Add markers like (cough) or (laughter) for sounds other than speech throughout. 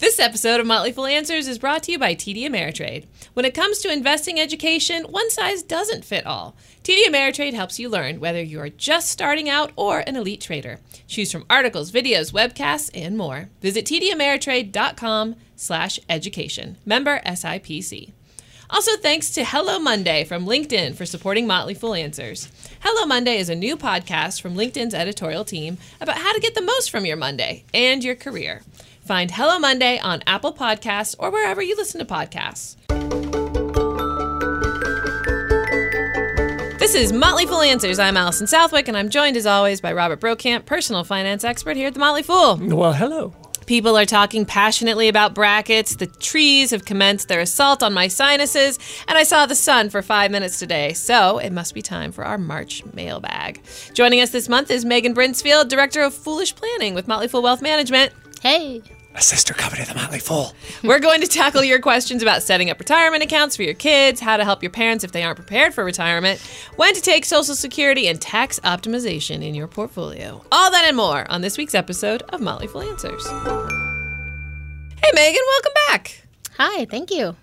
This episode of Motley Fool Answers is brought to you by TD Ameritrade. When it comes to investing education, one size doesn't fit all. TD Ameritrade helps you learn whether you are just starting out or an elite trader. Choose from articles, videos, webcasts, and more. Visit tdameritrade.com slash education. Member SIPC. Also, thanks to Hello Monday from LinkedIn for supporting Motley Fool Answers. Hello Monday is a new podcast from LinkedIn's editorial team about how to get the most from your Monday and your career. Find Hello Monday on Apple Podcasts or wherever you listen to podcasts. This is Motley Fool Answers. I'm Allison Southwick, and I'm joined as always by Robert Brokamp, personal finance expert here at the Motley Fool. Well, hello. People are talking passionately about brackets. The trees have commenced their assault on my sinuses, and I saw the sun for five minutes today, so it must be time for our March mailbag. Joining us this month is Megan Brinsfield, Director of Foolish Planning with Motley Fool Wealth Management. Hey. A sister company, the Motley Fool. We're going to tackle your questions about setting up retirement accounts for your kids, how to help your parents if they aren't prepared for retirement, when to take Social Security, and tax optimization in your portfolio. All that and more on this week's episode of Motley Fool Answers. Hey, Megan, welcome back. Hi, thank you.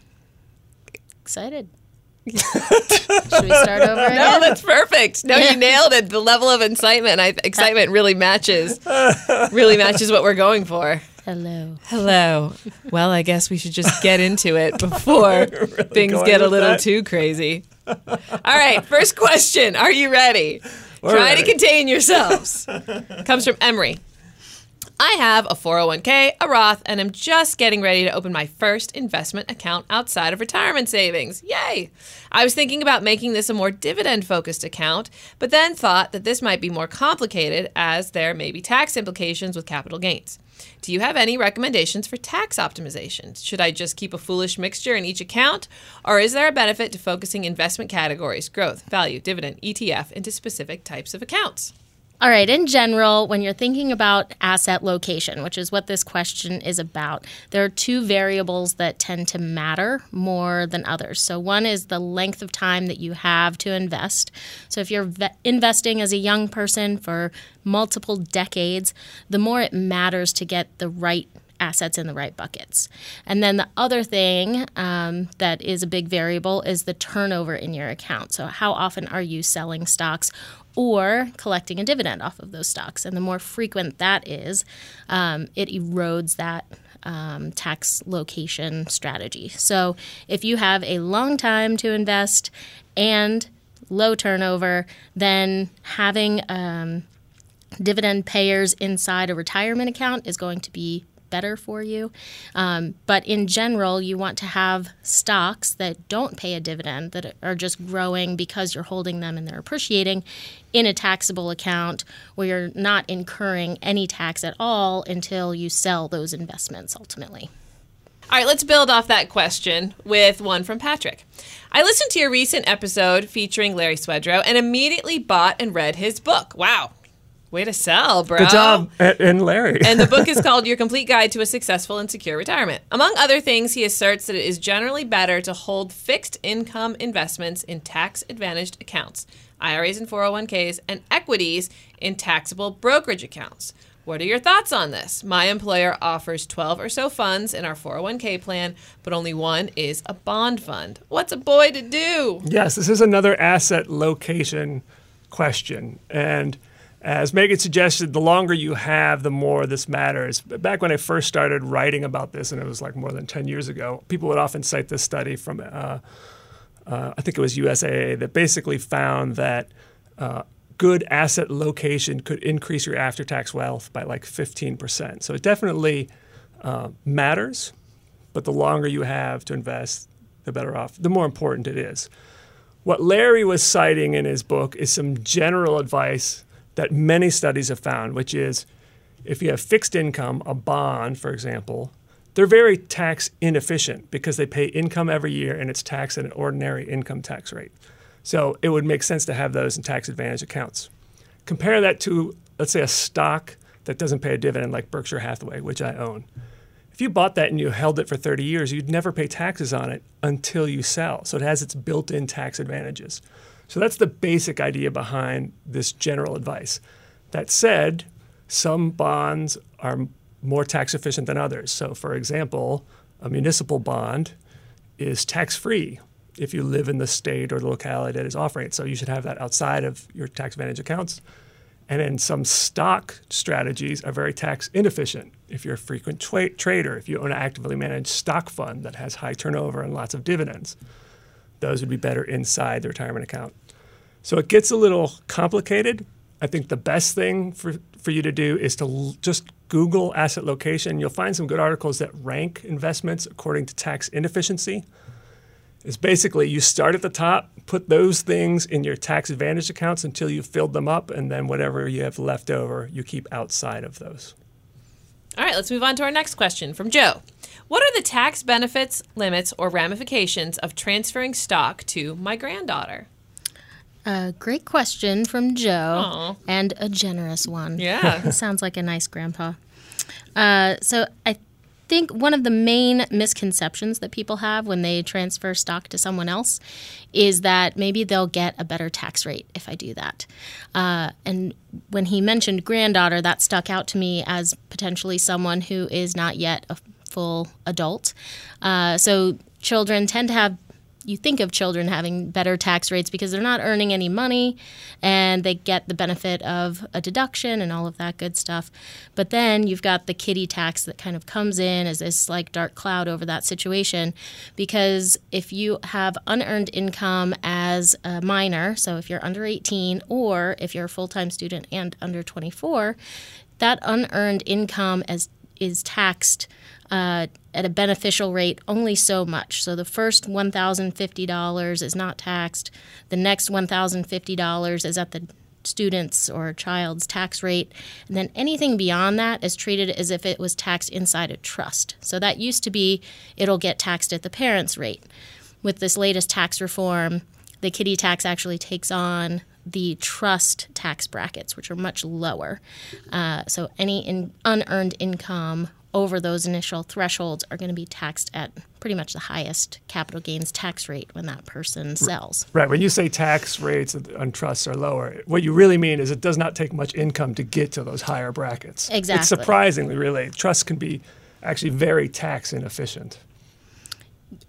Excited. (laughs) Should we start over again? No, that's perfect. No, you nailed it. The level of excitement, I, excitement really matches, really matches what we're going for. Hello. Hello. Well, I guess we should just get into it (laughs) before things get a little that? too crazy. All right, first question. Are you ready? We're Try ready. to contain yourselves. (laughs) Comes from Emery. I have a 401k, a Roth, and I'm just getting ready to open my first investment account outside of retirement savings. Yay! I was thinking about making this a more dividend focused account, but then thought that this might be more complicated as there may be tax implications with capital gains. Do you have any recommendations for tax optimization? Should I just keep a foolish mixture in each account, or is there a benefit to focusing investment categories, growth, value, dividend, ETF, into specific types of accounts? All right, in general, when you're thinking about asset location, which is what this question is about, there are two variables that tend to matter more than others. So, one is the length of time that you have to invest. So, if you're ve- investing as a young person for multiple decades, the more it matters to get the right assets in the right buckets. And then the other thing um, that is a big variable is the turnover in your account. So, how often are you selling stocks or collecting a dividend off of those stocks? And the more frequent that is, um, it erodes that. Um, tax location strategy. So, if you have a long time to invest and low turnover, then having um, dividend payers inside a retirement account is going to be better for you. Um, but in general, you want to have stocks that don't pay a dividend, that are just growing because you're holding them and they're appreciating in a taxable account where you're not incurring any tax at all until you sell those investments ultimately. All right, let's build off that question with one from Patrick. I listened to your recent episode featuring Larry Swedroe and immediately bought and read his book. Wow. Way to sell, bro. Good job, and, Larry. And the book is (laughs) called Your Complete Guide to a Successful and Secure Retirement. Among other things, he asserts that it is generally better to hold fixed income investments in tax advantaged accounts, IRAs and 401ks, and equities in taxable brokerage accounts. What are your thoughts on this? My employer offers 12 or so funds in our 401k plan, but only one is a bond fund. What's a boy to do? yes, this is another asset location question. And as Megan suggested, the longer you have, the more this matters. Back when I first started writing about this, and it was like more than 10 years ago, people would often cite this study from, uh, uh, I think it was USAA, that basically found that uh, good asset location could increase your after tax wealth by like 15%. So it definitely uh, matters, but the longer you have to invest, the better off, the more important it is. What Larry was citing in his book is some general advice that many studies have found, which is if you have fixed income, a bond, for example, they're very tax inefficient because they pay income every year and it's taxed at an ordinary income tax rate. So it would make sense to have those in tax advantage accounts. Compare that to, let's say, a stock that doesn't pay a dividend like Berkshire Hathaway, which I own. If you bought that and you held it for 30 years, you'd never pay taxes on it until you sell. So it has its built in tax advantages. So that's the basic idea behind this general advice. That said, some bonds are more tax efficient than others. So, for example, a municipal bond is tax free if you live in the state or the locality that is offering it. So, you should have that outside of your tax advantage accounts. And then some stock strategies are very tax inefficient. If you're a frequent tra- trader, if you own an actively managed stock fund that has high turnover and lots of dividends, those would be better inside the retirement account. So it gets a little complicated. I think the best thing for, for you to do is to l- just Google asset location. You'll find some good articles that rank investments according to tax inefficiency It's basically you start at the top, put those things in your tax advantage accounts until you've filled them up, and then whatever you have left over, you keep outside of those. All right, let's move on to our next question from Joe. What are the tax benefits, limits, or ramifications of transferring stock to my granddaughter? A great question from Joe, and a generous one. Yeah. (laughs) Sounds like a nice grandpa. Uh, so I think one of the main misconceptions that people have when they transfer stock to someone else is that maybe they'll get a better tax rate if I do that. Uh, and when he mentioned granddaughter, that stuck out to me as potentially someone who is not yet a full adult. Uh, so children tend to have you think of children having better tax rates because they're not earning any money and they get the benefit of a deduction and all of that good stuff. But then you've got the kiddie tax that kind of comes in as this like dark cloud over that situation because if you have unearned income as a minor, so if you're under 18 or if you're a full-time student and under 24, that unearned income as is taxed uh, at a beneficial rate only so much. So the first $1,050 is not taxed. The next $1,050 is at the student's or child's tax rate. And then anything beyond that is treated as if it was taxed inside a trust. So that used to be it'll get taxed at the parent's rate. With this latest tax reform, the kiddie tax actually takes on the trust tax brackets, which are much lower. Uh, so any in unearned income over those initial thresholds are going to be taxed at pretty much the highest capital gains tax rate when that person sells. Right. When you say tax rates on trusts are lower, what you really mean is it does not take much income to get to those higher brackets. Exactly. It's surprisingly, really. Trusts can be actually very tax inefficient.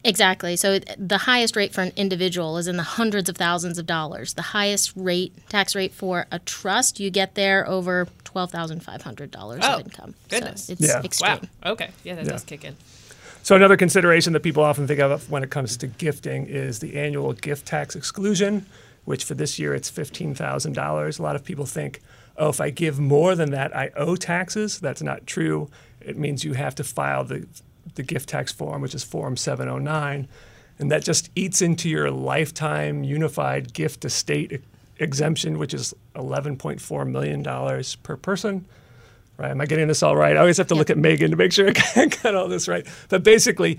Exactly. So the highest rate for an individual is in the hundreds of thousands of dollars. The highest rate, tax rate for a trust, you get there over twelve thousand five hundred dollars Oh, of income. goodness. So it's Yeah. extreme. Wow. Okay. Yeah, that Yeah. does kick in. So another consideration that people often think of when it comes to gifting is the annual gift tax exclusion, which for this year it's fifteen thousand dollars. A lot of people think, oh, if I give more than that, I owe taxes. That's not true. It means you have to file the the gift tax form, which is Form 709, and that just eats into your lifetime unified gift estate exemption, which is 11.4 million dollars per person. Right? Am I getting this all right? I always have to look at Megan to make sure (laughs) I got all this right. But basically,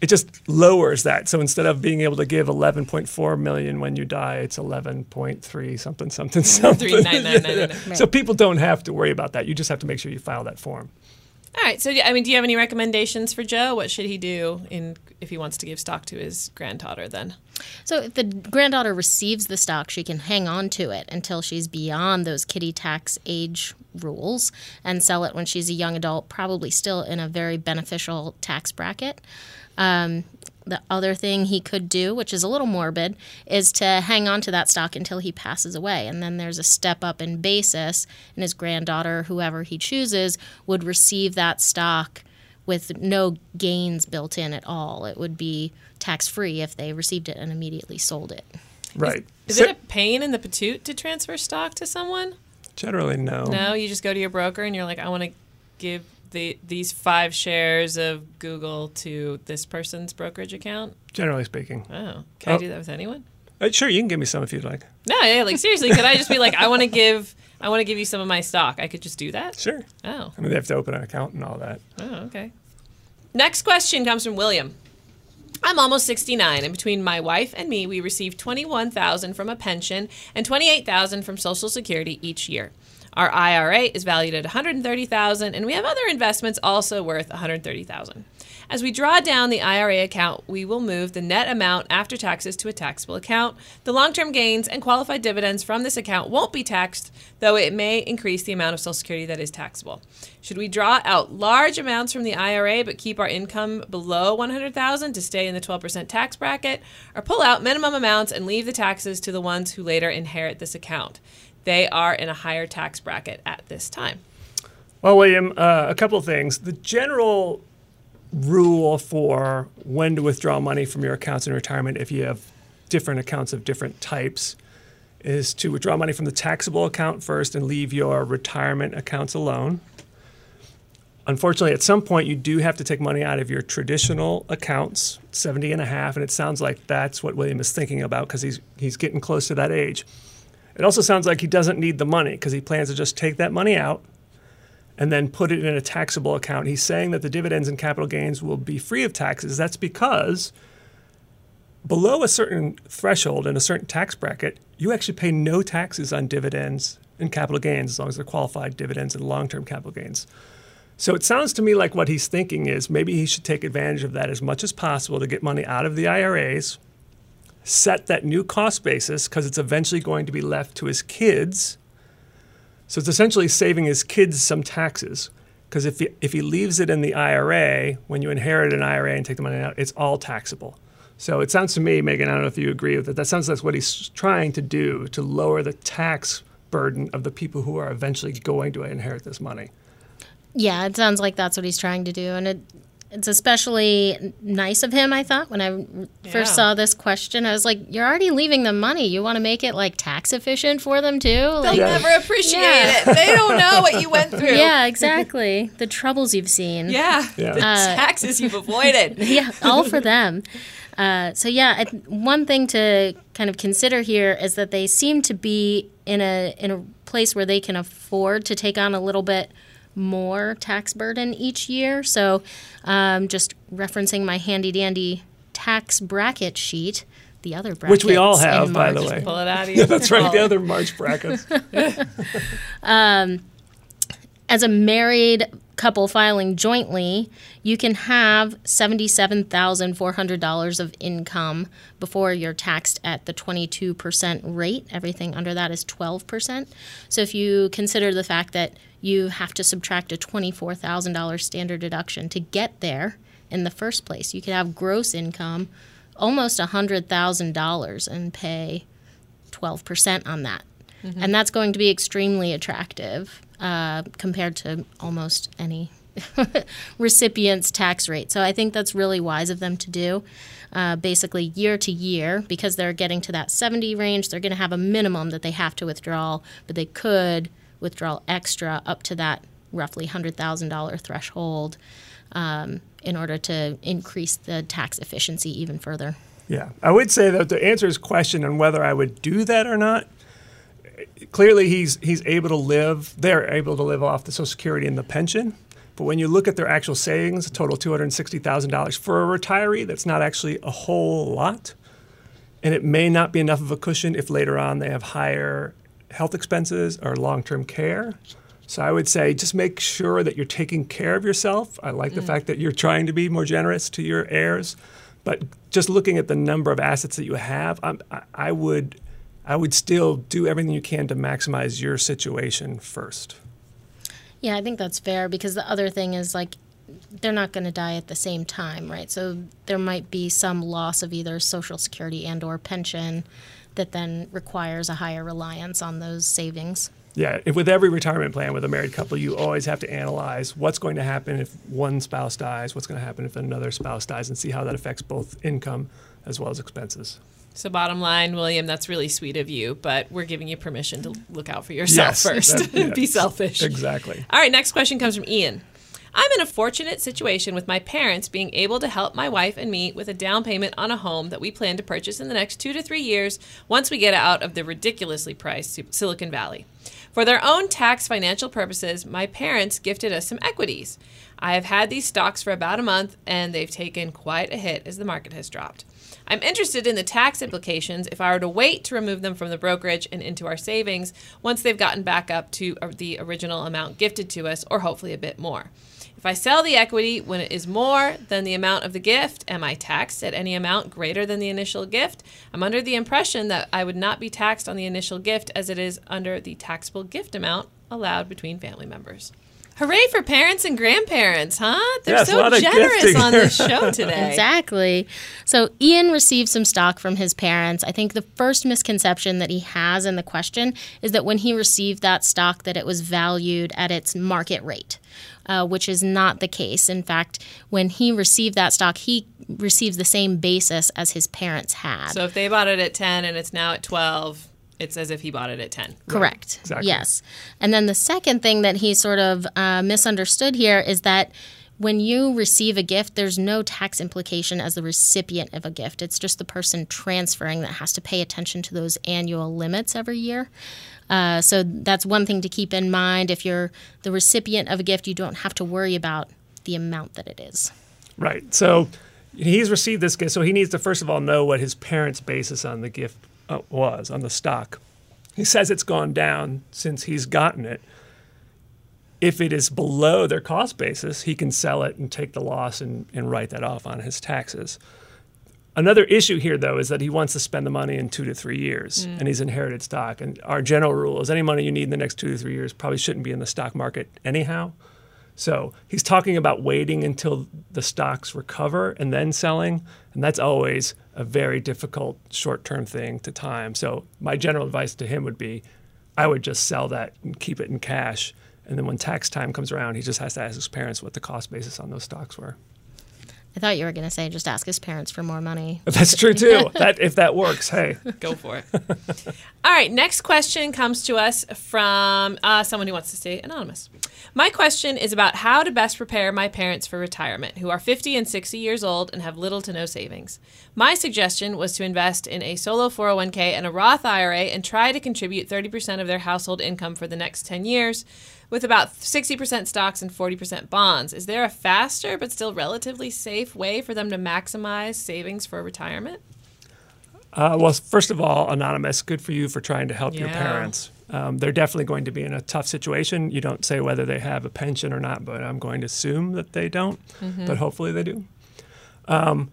it just lowers that. So instead of being able to give 11.4 million when you die, it's 11.3 something something mm-hmm. something. (laughs) Three nine nine nine nine. nine. So people don't have to worry about that. You just have to make sure you file that form. All right. So, I mean, do you have any recommendations for Joe? What should he do in if he wants to give stock to his granddaughter? Then. So if the granddaughter receives the stock, she can hang on to it until she's beyond those kiddie tax age rules and sell it when she's a young adult, probably still in a very beneficial tax bracket. Um, the other thing he could do, which is a little morbid, is to hang on to that stock until he passes away. And then there's a step up in basis, and his granddaughter, whoever he chooses, would receive that stock with no gains built in at all. It would be tax free if they received it and immediately sold it. Right. Is So- it a pain in the patoot to transfer stock to someone? Generally, no. No, you just go to your broker and you're like, I want to give the these five shares of Google to this person's brokerage account. Generally speaking. Oh, can I Oh. do that with anyone? Uh, sure, you can give me some if you'd like. No, yeah, like seriously, could I just be like, I want to give, I want to give you some of my stock? I could just do that. Sure. Oh, I mean, they have to open an account and all that. oh, okay. Next question comes from William. I'm almost 69, and between my wife and me, we receive 21,000 from a pension and 28,000 from Social Security each year. Our IRA is valued at 130,000, and we have other investments also worth 130,000. As we draw down the IRA account, we will move the net amount after taxes to a taxable account. The long term gains and qualified dividends from this account won't be taxed, though it may increase the amount of Social Security that is taxable. Should we draw out large amounts from the IRA but keep our income below 100,000 to stay in the 12% tax bracket, or pull out minimum amounts and leave the taxes to the ones who later inherit this account? They are in a higher tax bracket at this time. Well, William, uh, a couple of things. The general rule for when to withdraw money from your accounts in retirement, if you have different accounts of different types, is to withdraw money from the taxable account first and leave your retirement accounts alone. Unfortunately, at some point, you do have to take money out of your traditional accounts, 70 and a half, and it sounds like that's what William is thinking about because he's, he's getting close to that age. It also sounds like he doesn't need the money because he plans to just take that money out and then put it in a taxable account. He's saying that the dividends and capital gains will be free of taxes. That's because below a certain threshold in a certain tax bracket, you actually pay no taxes on dividends and capital gains as long as they're qualified dividends and long term capital gains. So it sounds to me like what he's thinking is maybe he should take advantage of that as much as possible to get money out of the IRAs, set that new cost basis because it's eventually going to be left to his kids. So it's essentially saving his kids some taxes because if he, if he leaves it in the IRA, when you inherit an IRA and take the money out, it's all taxable. So it sounds to me, Megan, I don't know if you agree with it, that sounds like what he's trying to do to lower the tax burden of the people who are eventually going to inherit this money. Yeah, it sounds like that's what he's trying to do, and it it's especially nice of him. I thought when I Yeah. first saw this question, I was like, "You're already leaving them money. You want to make it like tax efficient for them too?" They'll Like, never appreciate Yeah. it. They don't know what you went through. yeah, exactly. the troubles you've seen. Yeah. Yeah. The Uh, taxes you've avoided. (laughs) yeah, all for them. Uh, so yeah, I one thing to kind of consider here is that they seem to be in a in a place where they can afford to take on a little bit more tax burden each year. So, um, just referencing my handy dandy tax bracket sheet, the other brackets Which we all have, by the way. Pull it out of (laughs) Yeah, that's right. The other March brackets. (laughs) as a married couple filing jointly, you can have $77,400 of income before you're taxed at the 22% rate. Everything under that is 12%. So if you consider the fact that you have to subtract a $24,000 standard deduction to get there in the first place, you could have gross income almost $100,000 and pay 12% on that. Mm-hmm. And that's going to be extremely attractive uh, compared to almost any (laughs) recipient's tax rate. So I think that's really wise of them to do. Uh, basically, year to year, because they're getting to that 70 range, they're going to have a minimum that they have to withdraw, but they could withdraw extra up to that roughly $100,000 threshold um, in order to increase the tax efficiency even further. Yeah, I would say that to answer his question on whether I would do that or not, clearly he's he's able to live. They're able to live off the Social Security and the pension. But when you look at their actual savings, a total two hundred sixty thousand dollars for a retiree, that's not actually a whole lot, and it may not be enough of a cushion if later on they have higher health expenses or long-term care. So I would say just make sure that you're taking care of yourself. I like the mm. fact that you're trying to be more generous to your heirs, but just looking at the number of assets that you have, I'm, I would, I would still do everything you can to maximize your situation first. Yeah, I think that's fair because the other thing is like they're not going to die at the same time, right? So there might be some loss of either social security and or pension that then requires a higher reliance on those savings. Yeah, if with every retirement plan with a married couple, you always have to analyze what's going to happen if one spouse dies, what's going to happen if another spouse dies, and see how that affects both income as well as expenses. So, bottom line, William, that's really sweet of you, but we're giving you permission to look out for yourself (laughs) Yes, first. that- Be selfish. Exactly. All right, next question comes from Ian. I'm in a fortunate situation with my parents being able to help my wife and me with a down payment on a home that we plan to purchase in the next two to three years once we get out of the ridiculously priced Silicon Valley. For their own tax financial purposes, my parents gifted us some equities. I have had these stocks for about a month and they've taken quite a hit as the market has dropped. I'm interested in the tax implications if I were to wait to remove them from the brokerage and into our savings once they've gotten back up to the original amount gifted to us, or hopefully a bit more. If I sell the equity when it is more than the amount of the gift, am I taxed at any amount greater than the initial gift? I'm under the impression that I would not be taxed on the initial gift as it is under the taxable gift amount allowed between family members. Hooray for parents and grandparents, huh? They're Yes, so generous on this show (laughs) today. Exactly. So Ian received some stock from his parents. I think the first misconception that he has in the question is that when he received that stock that it was valued at its market rate. Uh, which is not the case. In fact, when he received that stock, he receives the same basis as his parents had. So if they bought it at 10 and it's now at 12, it's as if he bought it at 10. Correct. exactly. Yes. And then the second thing that he sort of uh, misunderstood here is that when you receive a gift, there's no tax implication as the recipient of a gift. It's just the person transferring that has to pay attention to those annual limits every year. Uh, so that's one thing to keep in mind. If you're the recipient of a gift, you don't have to worry about the amount that it is. Right. So he's received this gift. So he needs to first of all know what his parents' basis on the gift uh, was on the stock. He says it's gone down since he's gotten it. If it is below their cost basis, he can sell it and take the loss and, and write that off on his taxes. Another issue here, though, is that he wants to spend the money in two to three years, and he's inherited stock. And our general rule is any money you need in the next two to three years probably shouldn't be in the stock market anyhow. So he's talking about waiting until the stocks recover and then selling, and that's always a very difficult short-term thing to time. So my general advice to him would be, I would just sell that and keep it in cash, and then when tax time comes around, he just has to ask his parents what the cost basis on those stocks were. I thought you were going to say just ask his parents for more money. (laughs) That's true too. that if that works, hey. (laughs) Go for it. All right, next question comes to us from uh, someone who wants to stay anonymous. My question is about how to best prepare my parents for retirement, who are 50 and 60 years old and have little to no savings. My suggestion was to invest in a solo 401k and a Roth IRA and try to contribute 30% of their household income for the next 10 years with about 60% stocks and 40% bonds. Is there a faster but still relatively safe way for them to maximize savings for retirement? Uh, well, first of all, anonymous. Good for you for trying to help your parents. Um, they're definitely going to be in a tough situation. You don't say whether they have a pension or not, but I'm going to assume that they don't. But hopefully they do. Um,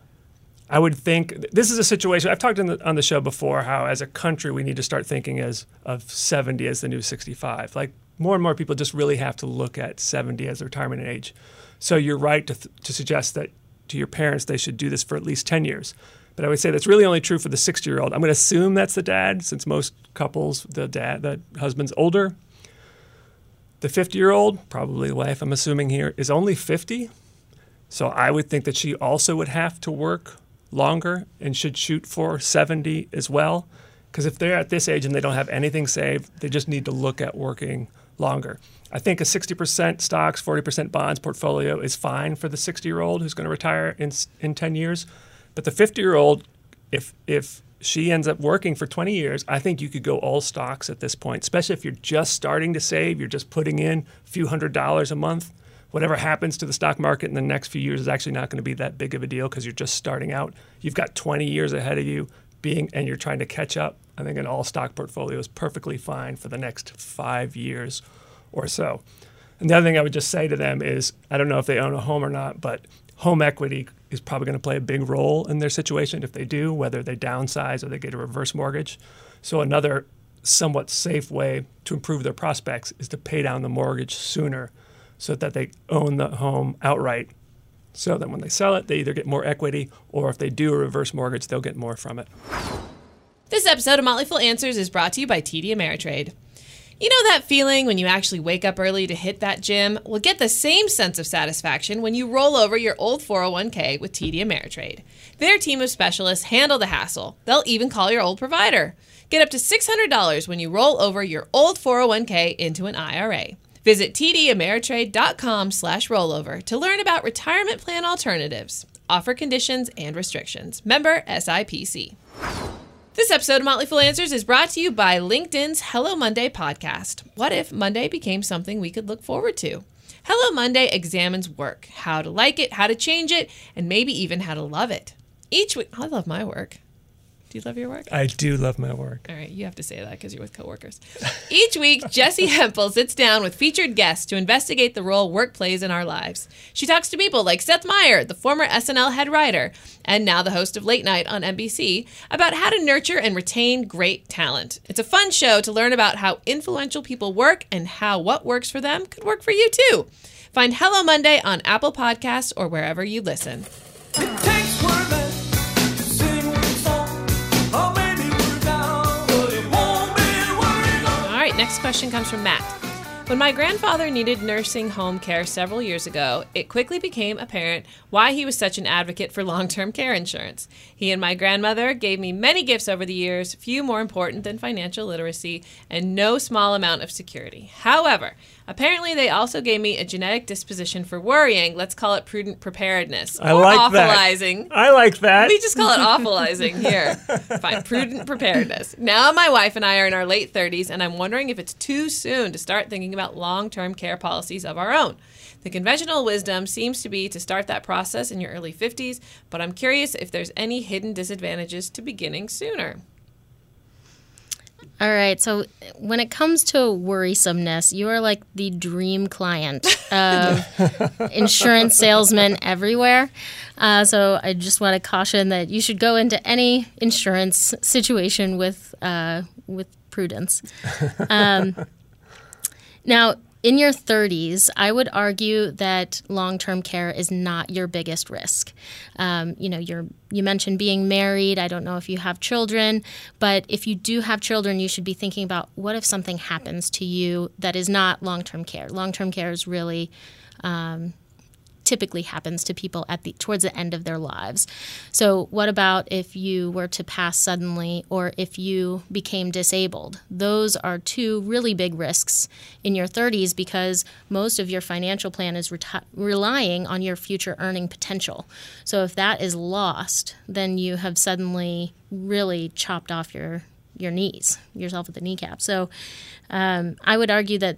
I would think this is a situation I've talked on the, on the show before. How as a country we need to start thinking as of 70 as the new 65. Like more and more people just really have to look at 70 as the retirement age. So you're right to, th- to suggest that to your parents they should do this for at least 10 years. But I would say that's really only true for the 60 year old. I'm going to assume that's the dad, since most couples, the dad, the husband's older. The 50 year old, probably the wife, I'm assuming here, is only 50. So I would think that she also would have to work longer and should shoot for 70 as well. Because if they're at this age and they don't have anything saved, they just need to look at working longer. I think a 60% stocks, 40% bonds portfolio is fine for the 60 year old who's going to retire in, in 10 years. But the 50 year old, if, if she ends up working for 20 years, I think you could go all stocks at this point, especially if you're just starting to save, you're just putting in a few hundred dollars a month. Whatever happens to the stock market in the next few years is actually not going to be that big of a deal because you're just starting out. You've got 20 years ahead of you being and you're trying to catch up. I think an all stock portfolio is perfectly fine for the next 5 years or so. And the other thing I would just say to them is I don't know if they own a home or not, but home equity is probably going to play a big role in their situation if they do, whether they downsize or they get a reverse mortgage. So, another somewhat safe way to improve their prospects is to pay down the mortgage sooner so that they own the home outright. So that when they sell it, they either get more equity or if they do a reverse mortgage, they'll get more from it. This episode of Motley Fool Answers is brought to you by TD Ameritrade. You know that feeling when you actually wake up early to hit that gym? Well, get the same sense of satisfaction when you roll over your old 401k with TD Ameritrade. Their team of specialists handle the hassle. They'll even call your old provider. Get up to $600 when you roll over your old 401k into an IRA. Visit tdameritrade.com slash rollover to learn about retirement plan alternatives. Offer conditions and restrictions. Member SIPC. This episode of Motley Fool Answers is brought to you by LinkedIn's Hello Monday podcast. What if Monday became something we could look forward to? Hello Monday examines work, how to like it, how to change it, and maybe even how to love it. Each week, I love my work. Do you love your work? I do love my work. All right, you have to say that because you're with coworkers. Each week, Jessi (laughs) Hempel sits down with featured guests to investigate the role work plays in our lives. She talks to people like Seth Meyer, the former SNL head writer, and now the host of Late Night on NBC, about how to nurture and retain great talent. It's a fun show to learn about how influential people work and how what works for them could work for you too. Find Hello Monday on Apple Podcasts or wherever you listen. Right, next question comes from Matt. When my grandfather needed nursing home care several years ago, it quickly became apparent why he was such an advocate for long term care insurance. He and my grandmother gave me many gifts over the years, few more important than financial literacy, and no small amount of security. However, apparently they also gave me a genetic disposition for worrying, let's call it prudent preparedness. I like awfulizing. that. I like that. We just call it awfulizing here. (laughs) Fine, prudent preparedness. Now, my wife and I are in our late 30s, and I'm wondering if it's too soon to start thinking about long term care policies of our own. The conventional wisdom seems to be to start that process in your early 50s, but I'm curious if there's any hidden disadvantages to beginning sooner. All right. So when it comes to worrisomeness, you are like the dream client of (laughs) insurance salesmen everywhere. Uh, so I just want to caution that you should go into any insurance situation with uh, with prudence. (laughs) Um, now, in your 30s, I would argue that long-term care is not your biggest risk. Um, you know, you're you mentioned being married. I don't know if you have children, but if you do have children, you should be thinking about what if something happens to you that is not long-term care. Long-term care is really um, typically happens to people at the towards the end of their lives. So what about if you were to pass suddenly or if you became disabled? Those are two really big risks in your 30s because most of your financial plan is reti- relying on your future earning potential. So if that is lost, then you have suddenly really chopped off your your knees, yourself with the kneecap. So um, I would argue that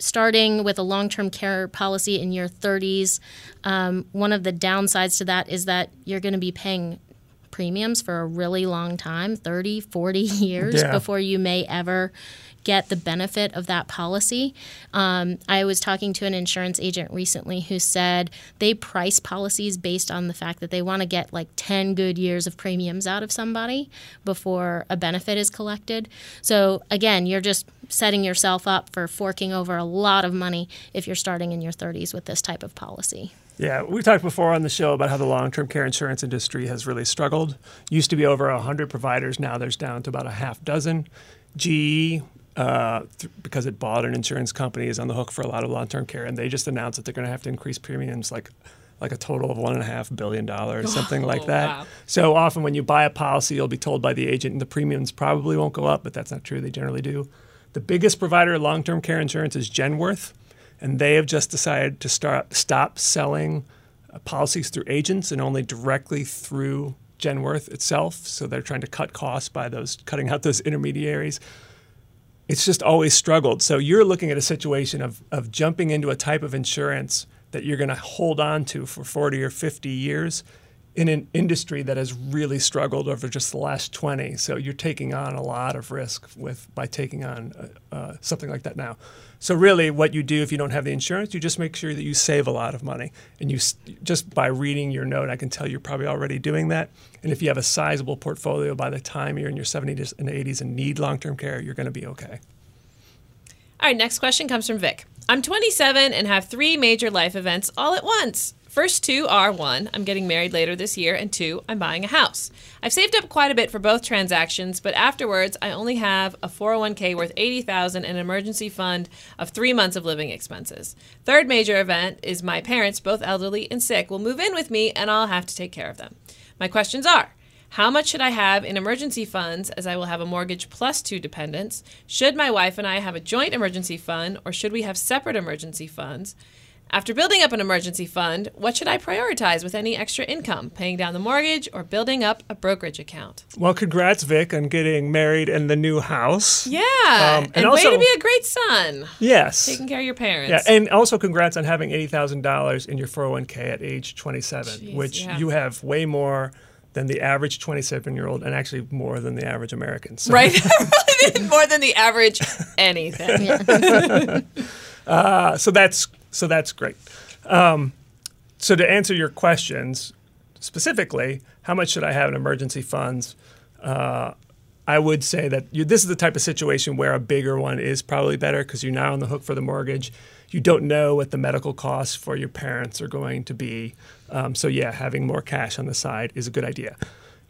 starting with a long term care policy in your 30s, um, one of the downsides to that is that you're going to be paying premiums for a really long time 30, 40 years Yeah. before you may ever get the benefit of that policy. Um, I was talking to an insurance agent recently who said they price policies based on the fact that they want to get like 10 good years of premiums out of somebody before a benefit is collected. So, again, you're just setting yourself up for forking over a lot of money if you're starting in your 30s with this type of policy. Yeah, we talked before on the show about how the long-term care insurance industry has really struggled. Used to be over 100 providers, now there's down to about a half dozen. GE, uh, th- because it bought an insurance company, is on the hook for a lot of long-term care, and they just announced that they're going to have to increase premiums like like a total of one and a half billion dollars, something like (laughs) that. wow. So often when you buy a policy, you'll be told by the agent and the premiums probably won't go up, but that's not true. They generally do. The biggest provider of long-term care insurance is Genworth, and they have just decided to start stop selling uh, policies through agents and only directly through Genworth itself. So they're trying to cut costs by those cutting out those intermediaries. It's just always struggled. So you're looking at a situation of of jumping into a type of insurance that you're going to hold on to for 40 or 50 years in an industry that has really struggled over just the last 20. So you're taking on a lot of risk with by taking on uh, uh, something like that now. So really, what you do if you don't have the insurance, you just make sure that you save a lot of money, and you just by reading your note, I can tell you're probably already doing that. And if you have a sizable portfolio by the time you're in your 70s and 80s and need long-term care, you're going to be okay. All right, next question comes from Vic. I'm 27 and have three major life events all at once. First two are one, I'm getting married later this year, and two, I'm buying a house. I've saved up quite a bit for both transactions, but afterwards, I only have a 401k worth 80,000 and an emergency fund of three months of living expenses. Third major event is my parents, both elderly and sick, will move in with me, and I'll have to take care of them. My questions are. How much should I have in emergency funds as I will have a mortgage plus two dependents? Should my wife and I have a joint emergency fund or should we have separate emergency funds? After building up an emergency fund, what should I prioritize with any extra income? Paying down the mortgage or building up a brokerage account? Well, congrats, Vic, on getting married in the new house. Yeah. Um, and and way to be a great son. Yes. Taking care of your parents. Yeah, and also congrats on having eighty thousand dollars in your four hundred one k at age twenty seven, Jeez, which yeah. you have way more than the average 27 year old, and actually more than the average American. So, Right? (laughs) More than the average anything. (laughs) uh, so that's so that's great. Um, so to answer your questions specifically, how much should I have in emergency funds? Uh, I would say that you, this is the type of situation where a bigger one is probably better because you're now on the hook for the mortgage. You don't know what the medical costs for your parents are going to be. Um, so, yeah, having more cash on the side is a good idea.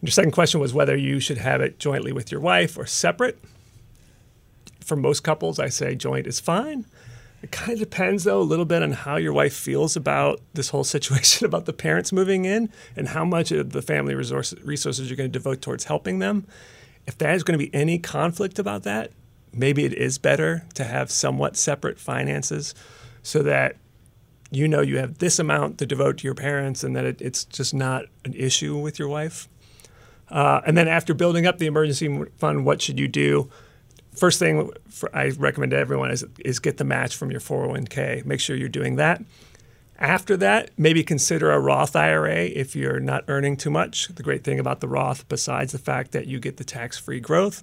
Your second question was whether you should have it jointly with your wife or separate. For most couples, I say joint is fine. It kind of depends, though, a little bit on how your wife feels about this whole situation (laughs) about the parents moving in and how much of the family resource, resources you're going to devote towards helping them. If there's going to be any conflict about that, maybe it is better to have somewhat separate finances so that you know you have this amount to devote to your parents and that it, it's just not an issue with your wife. Uh, and then after building up the emergency fund, what should you do? First thing for, I recommend to everyone is, is get the match from your 401k. Make sure you're doing that. After that, maybe consider a Roth IRA if you're not earning too much. The great thing about the Roth, besides the fact that you get the tax free growth,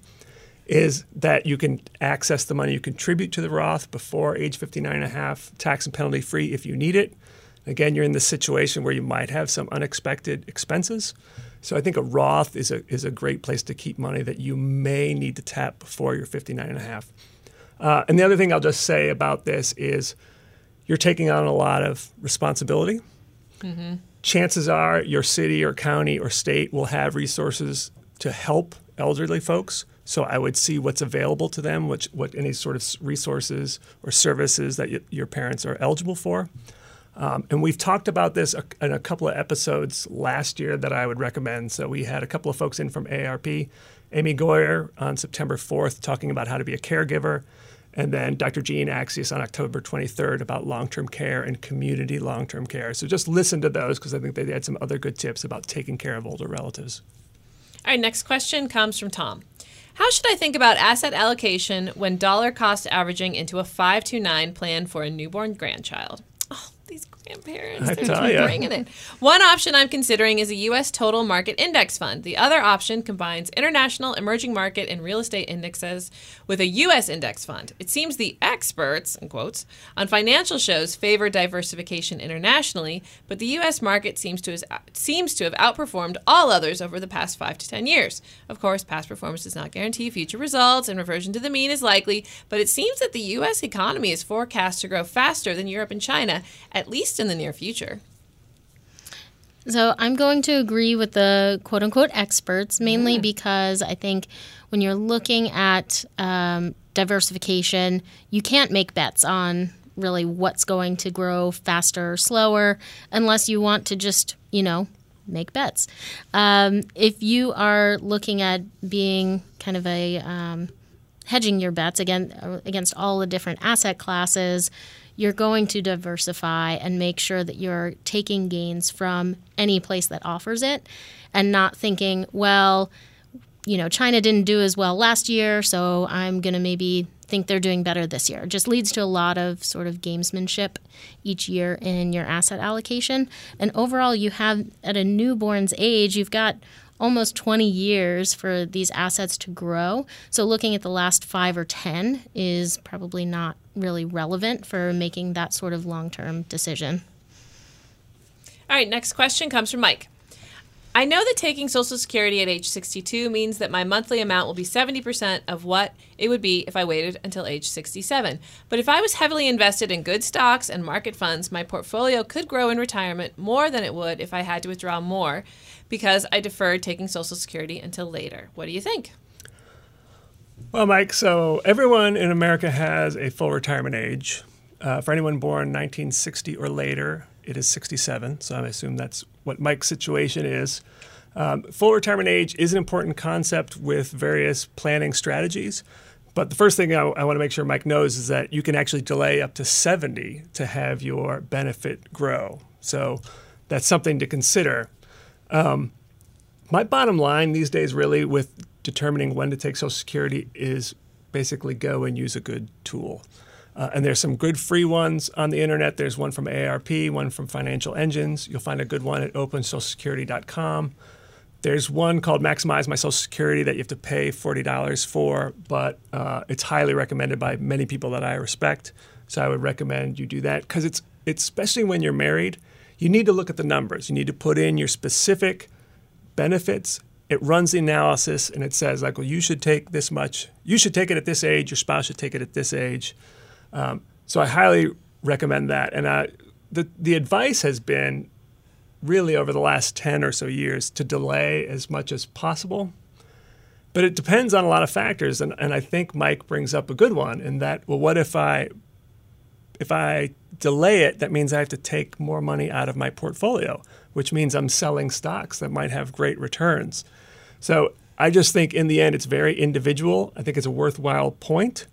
is that you can access the money you contribute to the Roth before age 59 and a half, tax and penalty free if you need it. Again, you're in the situation where you might have some unexpected expenses. So I think a Roth is a, is a great place to keep money that you may need to tap before you're 59 and a half. Uh, and the other thing I'll just say about this is you're taking on a lot of responsibility. Chances are your city or county or state will have resources to help elderly folks. So I would see what's available to them, which what any sort of resources or services that y- your parents are eligible for. Um, and we've talked about this in a couple of episodes last year that I would recommend. So we had a couple of folks in from AARP, Amy Goyer on September 4th talking about how to be a caregiver, and then Dr. Jean Accius on October 23rd about long-term care and community long-term care. So just listen to those because I think they had some other good tips about taking care of older relatives. All right, next question comes from Tom. How should I think about asset allocation when dollar cost averaging into a 529 plan for a newborn grandchild? Oh, grandparents, I they're tell ya. bringing it. One option I'm considering is a U.S. total market index fund. The other option combines international, emerging market, and real estate indexes with a U.S. index fund. It seems the experts, in quotes, on financial shows favor diversification internationally, but the U.S. market seems to, has, seems to have outperformed all others over the past five to ten years. Of course, past performance does not guarantee future results, and reversion to the mean is likely, but it seems that the U.S. economy is forecast to grow faster than Europe and China, at least in the near future. So I'm going to agree with the quote unquote experts, mainly because I think when you're looking at um, diversification, you can't make bets on really what's going to grow faster or slower unless you want to just, you know, make bets. Um, if you are looking at being kind of a um, hedging your bets again against all the different asset classes, you're going to diversify and make sure that you're taking gains from any place that offers it and not thinking, well, you know, China didn't do as well last year, so I'm going to maybe think they're doing better this year. It just leads to a lot of sort of gamesmanship each year in your asset allocation. And overall, you have at a newborn's age, you've got almost 20 years for these assets to grow. So looking at the last 5 or 10 is probably not really relevant for making that sort of long-term decision. All right, next question comes from Mike. I know that taking Social Security at age 62 means that my monthly amount will be 70% of what it would be if I waited until age 67. But if I was heavily invested in good stocks and market funds, my portfolio could grow in retirement more than it would if I had to withdraw more because I deferred taking Social Security until later. What do you think? Well, Mike, so everyone in America has a full retirement age. Uh, for anyone born 1960 or later, it is 67. So I assume that's what Mike's situation is. Um, full retirement age is an important concept with various planning strategies. But the first thing I, I want to make sure Mike knows is that you can actually delay up to 70 to have your benefit grow. So that's something to consider. Um, my bottom line these days, really, with determining when to take Social Security is basically go and use a good tool. Uh, and there's some good free ones on the internet. There's one from AARP, one from Financial Engines. You'll find a good one at opensocialsecurity.com. There's one called Maximize My Social Security that you have to pay $40 for, but uh, it's highly recommended by many people that I respect. So I would recommend you do that because it's, it's especially when you're married, you need to look at the numbers. You need to put in your specific benefits. It runs the analysis and it says like, well, you should take this much. You should take it at this age. Your spouse should take it at this age. Um, so I highly recommend that. And uh, the the advice has been really over the last 10 or so years to delay as much as possible. But it depends on a lot of factors. And, and I think Mike brings up a good one in that, well, what if I if I delay it, that means I have to take more money out of my portfolio, which means I'm selling stocks that might have great returns. So I just think in the end, it's very individual. I think it's a worthwhile point,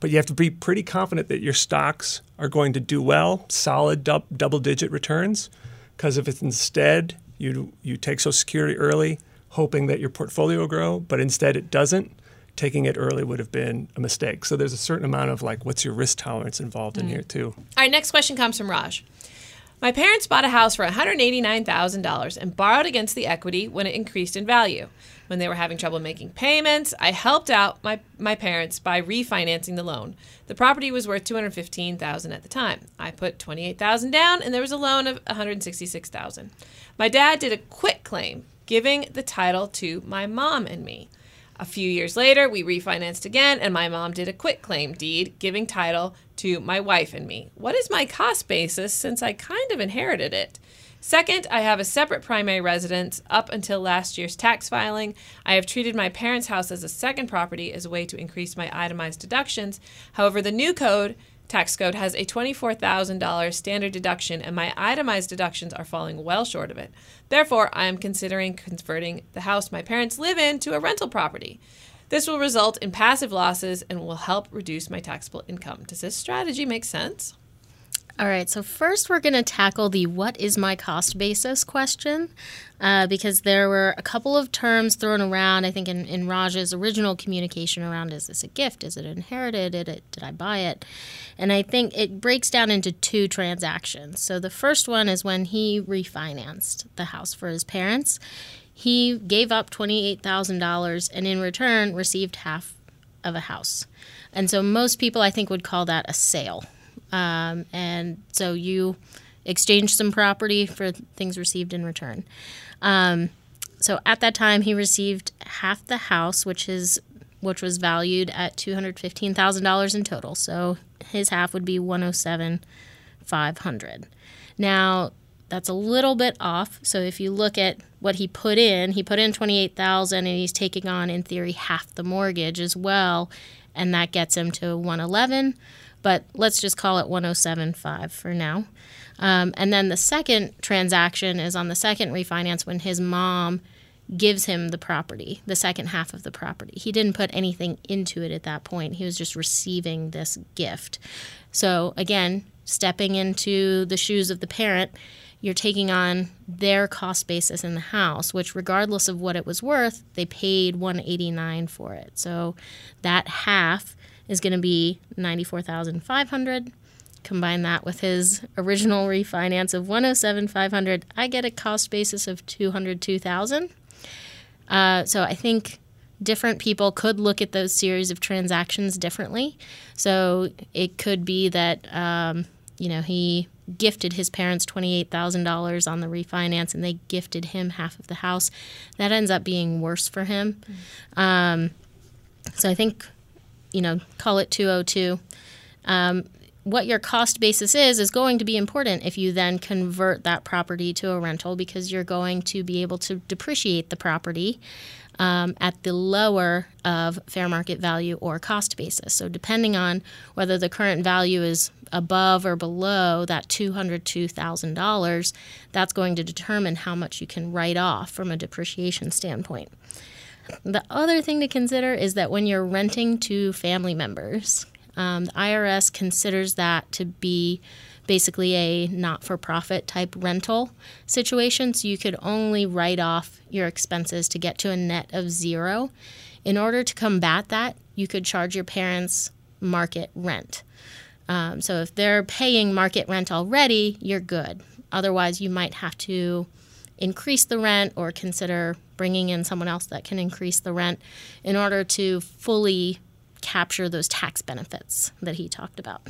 but you have to be pretty confident that your stocks are going to do well, solid dub- double digit returns. Because if it's instead you, you take Social Security early, hoping that your portfolio will grow, but instead it doesn't, taking it early would have been a mistake. So there's a certain amount of like, what's your risk tolerance involved in mm. here too? All right, next question comes from Raj. My parents bought a house for $189,000 and borrowed against the equity when it increased in value. When they were having trouble making payments, I helped out my, my parents by refinancing the loan. The property was worth $215,000 at the time. I put $28,000 down and there was a loan of $166,000. My dad did a quit claim, giving the title to my mom and me. A few years later, we refinanced again, and my mom did a quit claim deed giving title to my wife and me. What is my cost basis since I kind of inherited it? Second, I have a separate primary residence up until last year's tax filing. I have treated my parents' house as a second property as a way to increase my itemized deductions. However, the new code tax code has a $24,000 standard deduction, and my itemized deductions are falling well short of it. Therefore, I am considering converting the house my parents live in to a rental property. This will result in passive losses and will help reduce my taxable income. Does this strategy make sense? All right, so first we're going to tackle the what is my cost basis question uh, because there were a couple of terms thrown around, I think, in, in Raj's original communication around is this a gift? Is it inherited? Did, it, did I buy it? And I think it breaks down into two transactions. So the first one is when he refinanced the house for his parents. He gave up $28,000 and in return received half of a house. And so most people, I think, would call that a sale. Um, and so you exchange some property for things received in return. Um, so at that time, he received half the house, which is which was valued at two hundred fifteen thousand dollars in total. So his half would be one hundred seven five hundred. Now that's a little bit off. So if you look at what he put in, he put in twenty eight thousand, and he's taking on in theory half the mortgage as well, and that gets him to one eleven but let's just call it 1075 for now. Um, and then the second transaction is on the second refinance when his mom gives him the property, the second half of the property. He didn't put anything into it at that point. He was just receiving this gift. So again, stepping into the shoes of the parent, you're taking on their cost basis in the house, which regardless of what it was worth, they paid 189 for it. So that half is going to be 94,500. Combine that with his original refinance of 107,500, I get a cost basis of 202,000. Uh, so I think different people could look at those series of transactions differently. So it could be that um, you know he gifted his parents $28,000 on the refinance and they gifted him half of the house. That ends up being worse for him. Um, so I think you know, call it 202. Um, what your cost basis is is going to be important if you then convert that property to a rental because you're going to be able to depreciate the property um, at the lower of fair market value or cost basis. So, depending on whether the current value is above or below that $202,000, that's going to determine how much you can write off from a depreciation standpoint. The other thing to consider is that when you're renting to family members, um, the IRS considers that to be basically a not for profit type rental situation. So you could only write off your expenses to get to a net of zero. In order to combat that, you could charge your parents market rent. Um, so if they're paying market rent already, you're good. Otherwise, you might have to increase the rent or consider bringing in someone else that can increase the rent in order to fully capture those tax benefits that he talked about.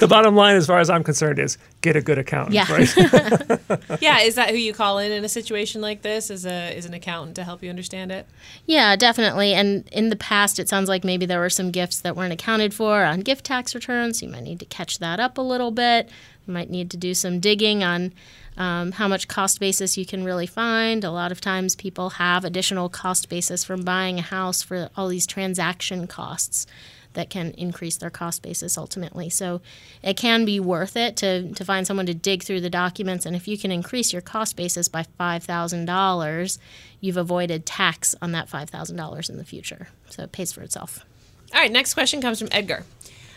The bottom line, as far as I'm concerned, is get a good accountant. Yeah. Right? (laughs) (laughs) Yeah, is that who you call in in a situation like this? Is a is an accountant to help you understand it? Yeah, definitely. And in the past, it sounds like maybe there were some gifts that weren't accounted for on gift tax returns. You might need to catch that up a little bit. You might need to do some digging on um, how much cost basis you can really find. A lot of times, people have additional cost basis from buying a house for all these transaction costs that can increase their cost basis ultimately. So it can be worth it to, to find someone to dig through the documents. And if you can increase your cost basis by $5,000, you've avoided tax on that $5,000 in the future. So it pays for itself. All right, next question comes from Edgar.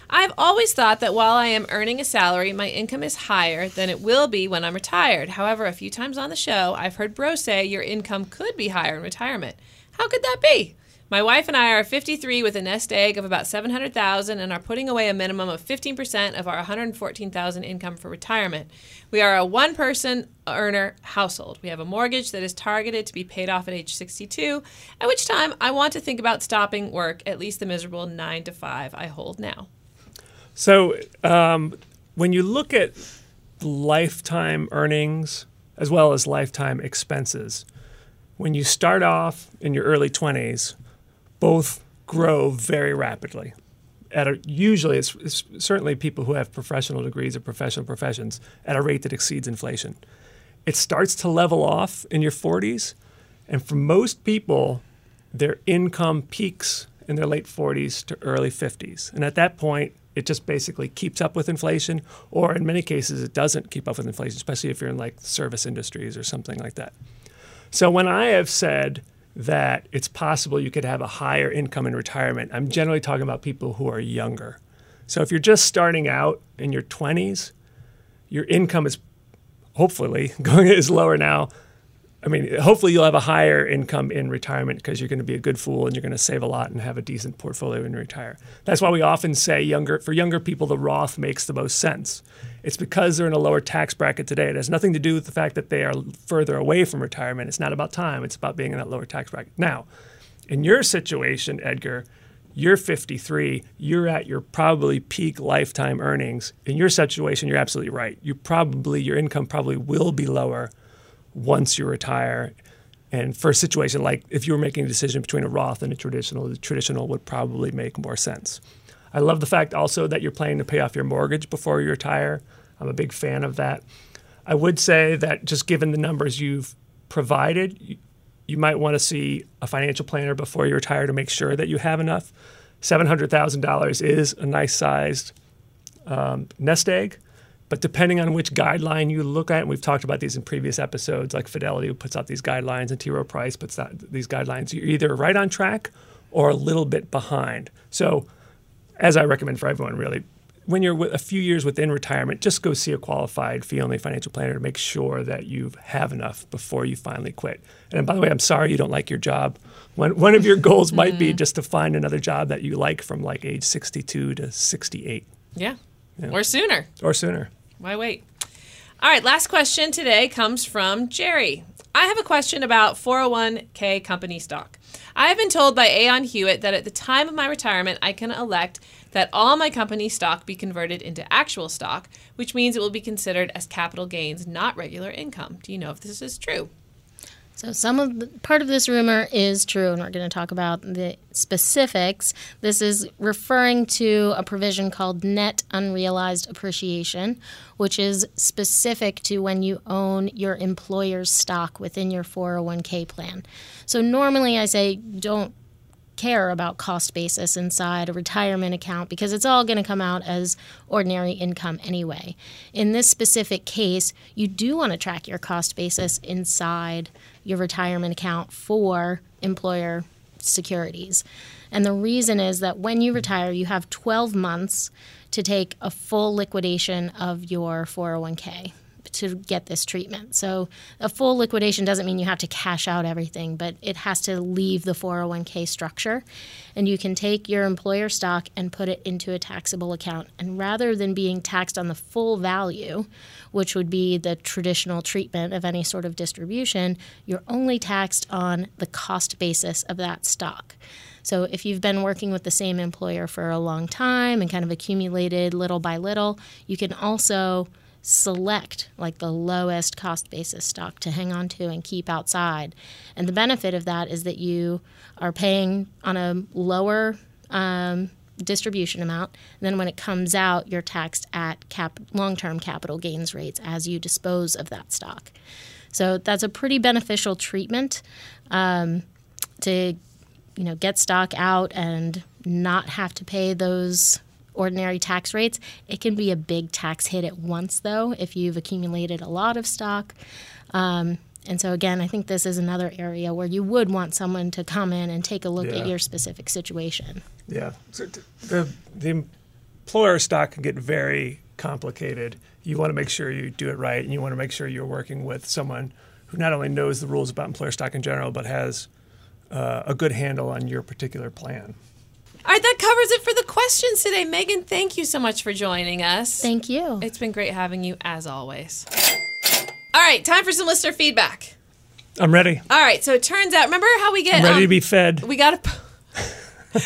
I've always thought that while I am earning a salary, my income is higher than it will be when I'm retired. However, a few times on the show, I've heard Bro say your income could be higher in retirement. How could that be? My wife and I are 53 with a nest egg of about 700,000 and are putting away a minimum of 15% of our 114,000 income for retirement. We are a one-person earner household. We have a mortgage that is targeted to be paid off at age 62, at which time I want to think about stopping work at least the miserable 9 to 5 I hold now. So um, when you look at lifetime earnings as well as lifetime expenses, when you start off in your early 20s, both grow very rapidly. At a, usually, it's, it's certainly people who have professional degrees or professional professions at a rate that exceeds inflation. It starts to level off in your 40s, and for most people, their income peaks in their late 40s to early 50s. And at that point, it just basically keeps up with inflation, or in many cases, it doesn't keep up with inflation, especially if you're in like service industries or something like that. So when I have said that it's possible you could have a higher income in retirement, I'm generally talking about people who are younger. So if you're just starting out in your 20s, your income is hopefully (laughs) going is lower now. I mean, hopefully you'll have a higher income in retirement because you're going to be a good fool and you're going to save a lot and have a decent portfolio when you retire. That's why we often say younger for younger people the Roth makes the most sense. It's because they're in a lower tax bracket today. It has nothing to do with the fact that they are further away from retirement. It's not about time. It's about being in that lower tax bracket. Now, in your situation, Edgar, you're 53, you're at your probably peak lifetime earnings. In your situation, you're absolutely right. You probably your income probably will be lower once you retire. And for a situation like if you were making a decision between a Roth and a traditional, the traditional would probably make more sense. I love the fact also that you're planning to pay off your mortgage before you retire. I'm a big fan of that. I would say that just given the numbers you've provided, you, might want to see a financial planner before you retire to make sure that you have enough. $700,000 is a nice sized um, nest egg. But depending on which guideline you look at, and we've talked about these in previous episodes, like Fidelity puts out these guidelines and T. Rowe Price puts out these guidelines, you're either right on track or a little bit behind. So, as I recommend for everyone, really, when you're a few years within retirement, just go see a qualified fee-only financial planner to make sure that you have enough before you finally quit. And by the way, I'm sorry you don't like your job. One, one of your (laughs) goals might be mm-hmm. just to find another job that you like from like age 62 to 68 Yeah. Or sooner. or sooner. Why wait? All right, last question today comes from Jerry. I have a question about 401k company stock. I have been told by Aon Hewitt that at the time of my retirement, I can elect that all my company stock be converted into actual stock, which means it will be considered as capital gains, not regular income. Do you know if this is true? So some of the, part of this rumor is true, and we're going to talk about the specifics. This is referring to a provision called net unrealized appreciation, which is specific to when you own your employer's stock within your 401k plan. So normally I say don't care about cost basis inside a retirement account because it's all going to come out as ordinary income anyway. In this specific case, you do want to track your cost basis inside your retirement account for employer securities. And the reason is that when you retire, you have 12 months to take a full liquidation of your 401k. To get this treatment. So a full liquidation doesn't mean you have to cash out everything, but it has to leave the 401k structure. And you can take your employer stock and put it into a taxable account. And rather than being taxed on the full value, which would be the traditional treatment of any sort of distribution, you're only taxed on the cost basis of that stock. So if you've been working with the same employer for a long time and kind of accumulated little by little, you can also select like the lowest cost basis stock to hang on to and keep outside. And the benefit of that is that you are paying on a lower um, distribution amount. And then when it comes out, you're taxed at cap- long term capital gains rates as you dispose of that stock. So that's a pretty beneficial treatment um, to you know get stock out and not have to pay those ordinary tax rates. It can be a big tax hit at once though if you've accumulated a lot of stock. Um, and so again, I think this is another area where you would want someone to come in and take a look Yeah. at your specific situation. Yeah. So t- the the employer stock can get very complicated. You want to make sure you do it right, and you want to make sure you're working with someone who not only knows the rules about employer stock in general, but has uh, a good handle on your particular plan. All right, that covers it for the questions today. Megan, thank you so much for joining us. Thank you. It's been great having you as always. All right, time for some listener feedback. I'm ready. All right, so it turns out, remember how we get I'm ready um, to be fed. we got a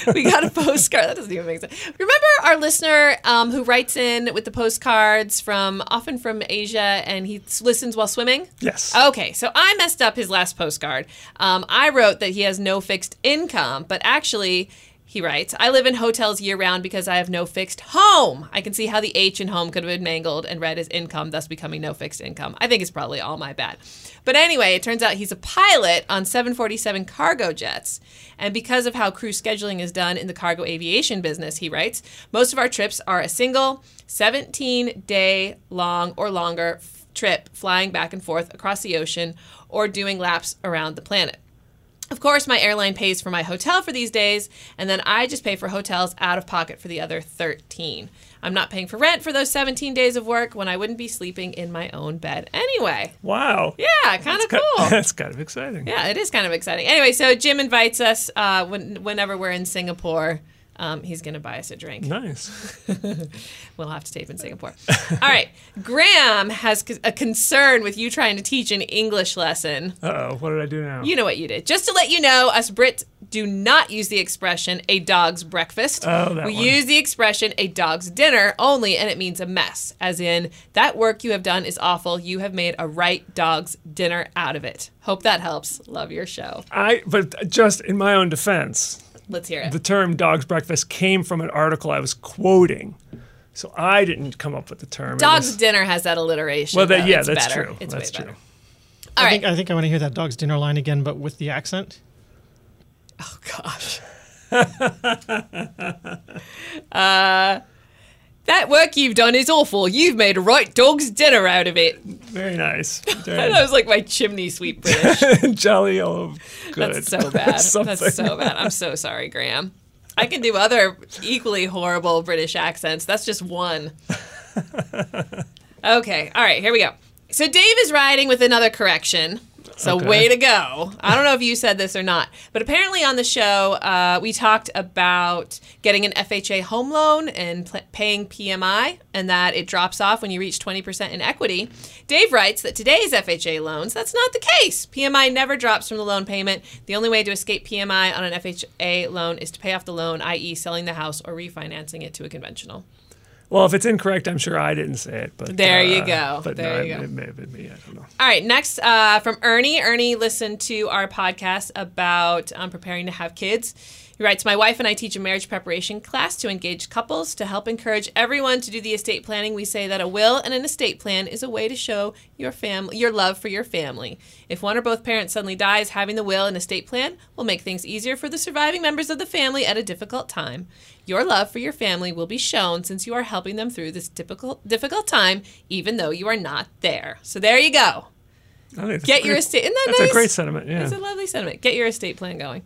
(laughs) we got a postcard. (laughs) That doesn't even make sense. Remember our listener um, who writes in with the postcards from often from Asia, and he s- listens while swimming. Yes. Okay, so I messed up his last postcard. Um, I wrote that he has no fixed income, but actually. He writes, I live in hotels year round because I have no fixed home. I can see how the H in home could have been mangled and read as income, thus becoming no fixed income. I think it's probably all my bad. But anyway, it turns out he's a pilot on 747 cargo jets. And because of how crew scheduling is done in the cargo aviation business, he writes, most of our trips are a single 17 day long or longer trip flying back and forth across the ocean or doing laps around the planet. Of course, my airline pays for my hotel for these days, and then I just pay for hotels out of pocket for the other 13. I'm not paying for rent for those 17 days of work when I wouldn't be sleeping in my own bed anyway. Wow. Yeah, kind of cool. (laughs) That's kind of exciting. Yeah, it is kind of exciting. Anyway, so Jim invites us uh, when, whenever we're in Singapore. Um, he's going to buy us a drink. Nice. (laughs) We'll have to tape in Singapore. All right. Graham has a concern with you trying to teach an English lesson. Uh oh. What did I do now? You know what you did. Just to let you know, us Brits do not use the expression a dog's breakfast. Oh, that we one. use the expression a dog's dinner only, and it means a mess, as in, that work you have done is awful. You have made a right dog's dinner out of it. Hope that helps. Love your show. I but just in my own defense, Let's hear it. the term dog's breakfast came from an article I was quoting. So I didn't come up with the term. Dog's was- dinner has that alliteration. Well, that, though. yeah, It's that's better. true. It's that's way true. better. All I right. think I think I want to hear that dog's dinner line again, but with the accent. Oh gosh. (laughs) uh, that work you've done is awful. You've made a right dog's dinner out of it. Very nice. (laughs) That was like my chimney sweep (laughs) British. Jolly old good. That's so bad. (laughs) That's so bad. I'm so sorry, Graham. I can do other equally horrible British accents. That's just one. Okay. All right. Here we go. So Dave is riding with another correction. So Okay. way to go. I don't know if you said this or not, but apparently on the show uh, we talked about getting an FHA home loan and pl- paying PMI, and that it drops off when you reach 20% in equity. Dave writes that today's FHA loans that's not the case. PMI never drops from the loan payment. The only way to escape PMI on an FHA loan is to pay off the loan, i.e., selling the house or refinancing it to a conventional. Well, if it's incorrect, I'm sure I didn't say it. But There you uh, go. But There no, you it, go. it may have been me. I don't know. All right, next uh, from Ernie. Ernie listened to our podcast about um, preparing to have kids. He writes, My wife and I teach a marriage preparation class to engage couples to help encourage everyone to do the estate planning. We say that a will and an estate plan is a way to show your family your love for your family. If one or both parents suddenly dies, having the will and estate plan will make things easier for the surviving members of the family at a difficult time. Your love for your family will be shown since you are helping them through this difficult difficult time, even though you are not there. So there you go. Get a your estate. Isn't that That's nice? a great sentiment. Yeah. It's a lovely sentiment. Get your estate plan going.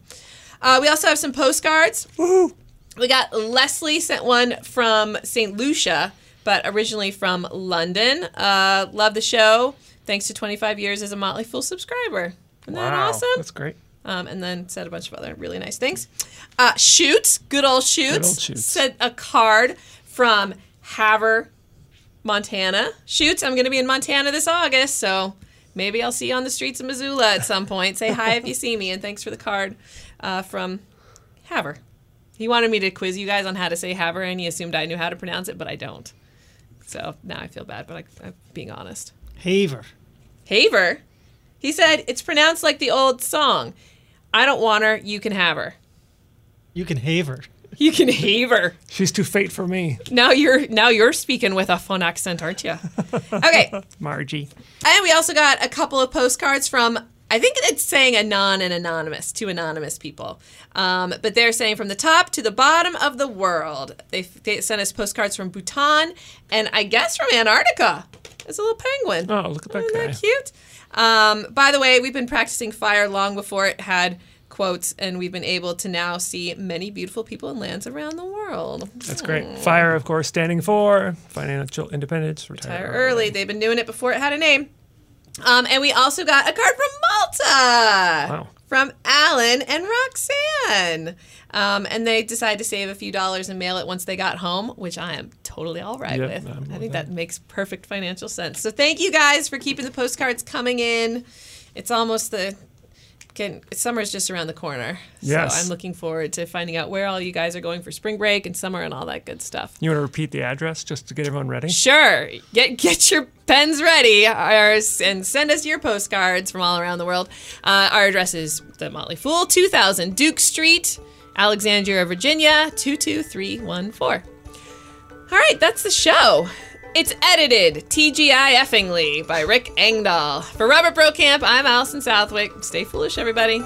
Uh, we also have some postcards. Woohoo. We got Leslie sent one from St. Lucia but originally from London. Uh, love the show. Thanks to 25 years as a Motley Fool subscriber. Isn't that Wow, awesome? That's great. um, and then said a bunch of other really nice things. Uh, Shoots, good old Shoots, old Shoots. sent a card from Havre, Montana. Shoots, I'm going to be in Montana this August, so maybe I'll see you on the streets of Missoula at some point. Say hi if you see me, and thanks for the card uh, from Havre. He wanted me to quiz you guys on how to say Havre, and he assumed I knew how to pronounce it, but I don't. So now I feel bad, but I, I'm being honest. Haver. Haver. He said it's pronounced like the old song. I don't want her, you can have her. You can haver. You can have her. (laughs) She's too fate for me, Now you're now you're speaking with a fun accent, aren't you? (laughs) Okay. Margie. And we also got a couple of postcards from I think it's saying anon and anonymous, two anonymous people. Um, but they're saying from the top to the bottom of the world. They, they sent us postcards from Bhutan and I guess from Antarctica. It's a little penguin. Oh, look at that Isn't guy. that cute? Um, by the way, we've been practicing fire long before it had quotes, and we've been able to now see many beautiful people and lands around the world. That's great. Fire, of course, standing for financial independence, retire, Retire early. They've been doing it before it had a name. Um, and we also got a card from Malta. Wow. From Alan and Roxanne. Um, and they decided to save a few dollars and mail it once they got home, which I am totally all right Yep, with. I'm I think that. that makes perfect financial sense. So thank you guys for keeping the postcards coming in. It's almost the can summer's just around the corner. Yes. So I'm looking forward to finding out where all you guys are going for spring break and summer and all that good stuff. You want to repeat the address just to get everyone ready? Sure. Get get your pens ready and send us your postcards from all around the world. Uh, our address is The Motley Fool, 2000 Duke Street, Alexandria, Virginia, 22314. All right, that's the show. It's edited TGI effingly by Rick Engdahl. For Robert Brokamp, I'm Alison Southwick. Stay foolish, everybody.